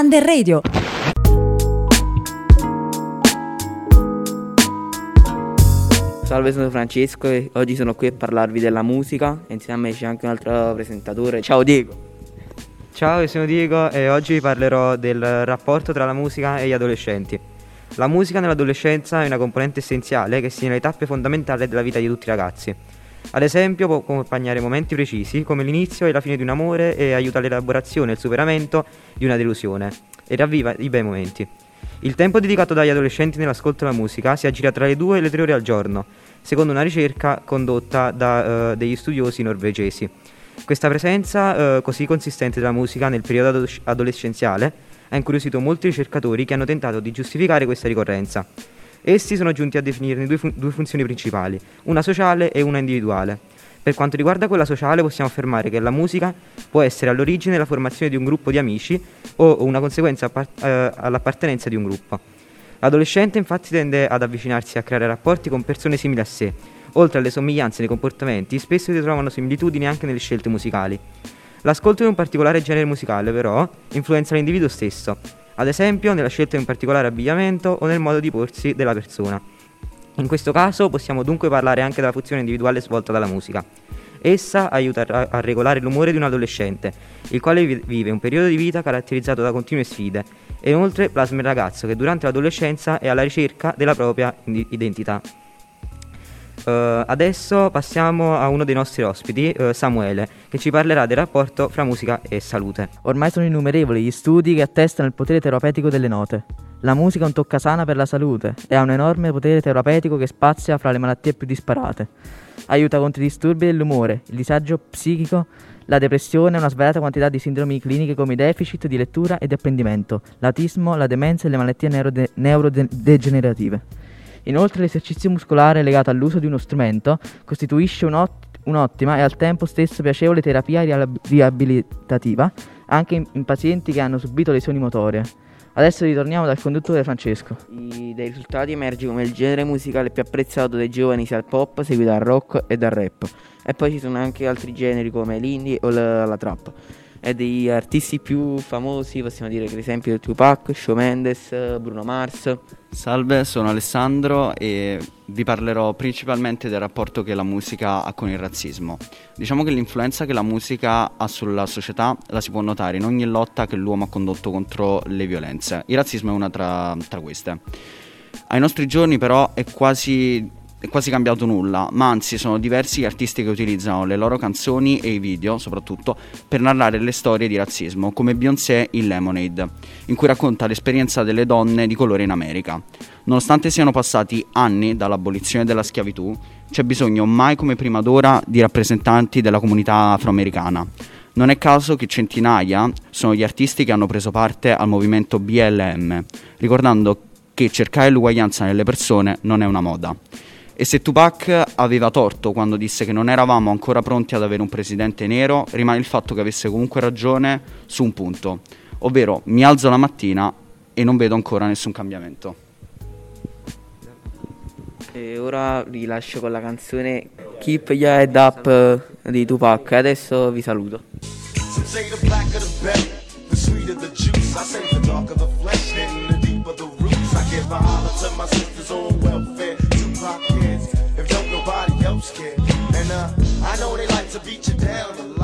Under Radio. Salve, sono Francesco e oggi sono qui a parlarvi della musica insieme a me c'è anche un altro presentatore. Ciao Diego! Ciao, io sono Diego e oggi vi parlerò del rapporto tra la musica e gli adolescenti. La musica nell'adolescenza è una componente essenziale che segna le tappe fondamentali della vita di tutti i ragazzi. Ad esempio può accompagnare momenti precisi come l'inizio e la fine di un amore e aiuta l'elaborazione e il superamento di una delusione e ravviva i bei momenti. Il tempo dedicato dagli adolescenti nell'ascolto della musica si aggira tra le 2 e le 3 ore al giorno, secondo una ricerca condotta da uh, degli studiosi norvegesi. Questa presenza uh, così consistente della musica nel periodo adolesc- adolescenziale ha incuriosito molti ricercatori che hanno tentato di giustificare questa ricorrenza. Essi sono giunti a definirne due, fun- due funzioni principali, una sociale e una individuale. Per quanto riguarda quella sociale possiamo affermare che la musica può essere all'origine della formazione di un gruppo di amici o una conseguenza appart- eh, all'appartenenza di un gruppo. L'adolescente infatti tende ad avvicinarsi a creare rapporti con persone simili a sé. Oltre alle somiglianze nei comportamenti, spesso si trovano similitudini anche nelle scelte musicali. L'ascolto di un particolare genere musicale, però, influenza l'individuo stesso, ad esempio nella scelta di un particolare abbigliamento o nel modo di porsi della persona. In questo caso possiamo dunque parlare anche della funzione individuale svolta dalla musica. Essa aiuta a, regolare l'umore di un adolescente, il quale vi- vive un periodo di vita caratterizzato da continue sfide, e inoltre plasma il ragazzo che durante l'adolescenza è alla ricerca della propria identità. Uh, adesso passiamo a uno dei nostri ospiti, uh, Samuele, che ci parlerà del rapporto fra musica e salute. Ormai sono innumerevoli gli studi che attestano il potere terapeutico delle note. La musica è un toccasana per la salute e ha un enorme potere terapeutico che spazia fra le malattie più disparate. Aiuta contro i disturbi dell'umore, il disagio psichico, la depressione e una svariata quantità di sindromi cliniche come i deficit di lettura e di apprendimento, l'autismo, la demenza e le malattie neurode- neurodegenerative. Inoltre l'esercizio muscolare legato all'uso di uno strumento costituisce un'ott- un'ottima e al tempo stesso piacevole terapia riab- riabilitativa anche in, in pazienti che hanno subito lesioni motorie. Adesso ritorniamo dal conduttore Francesco. I, dai risultati emerge come il genere musicale più apprezzato dai giovani sia il pop, seguito dal rock e dal rap. E poi ci sono anche altri generi come l'indie o la, la trap. E degli artisti più famosi possiamo dire per esempio Tupac, Shawn Mendes, Bruno Mars. Salve, sono Alessandro e vi parlerò principalmente del rapporto che la musica ha con il razzismo. Diciamo che l'influenza che la musica ha sulla società la si può notare in ogni lotta che l'uomo ha condotto contro le violenze. Il razzismo è una tra, tra queste. Ai nostri giorni però è quasi è quasi cambiato nulla, ma anzi sono diversi gli artisti che utilizzano le loro canzoni e i video, soprattutto, per narrare le storie di razzismo, come Beyoncé in Lemonade, in cui racconta l'esperienza delle donne di colore in America. Nonostante siano passati anni dall'abolizione della schiavitù, c'è bisogno mai come prima d'ora di rappresentanti della comunità afroamericana. Non è caso che centinaia sono gli artisti che hanno preso parte al movimento BLM, ricordando che cercare l'uguaglianza nelle persone non è una moda. E se Tupac aveva torto quando disse che non eravamo ancora pronti ad avere un presidente nero, rimane il fatto che avesse comunque ragione su un punto, ovvero mi alzo la mattina e non vedo ancora nessun cambiamento. E ora vi lascio con la canzone Keep Your Head Up di Tupac. e Adesso vi saluto. The to beat you down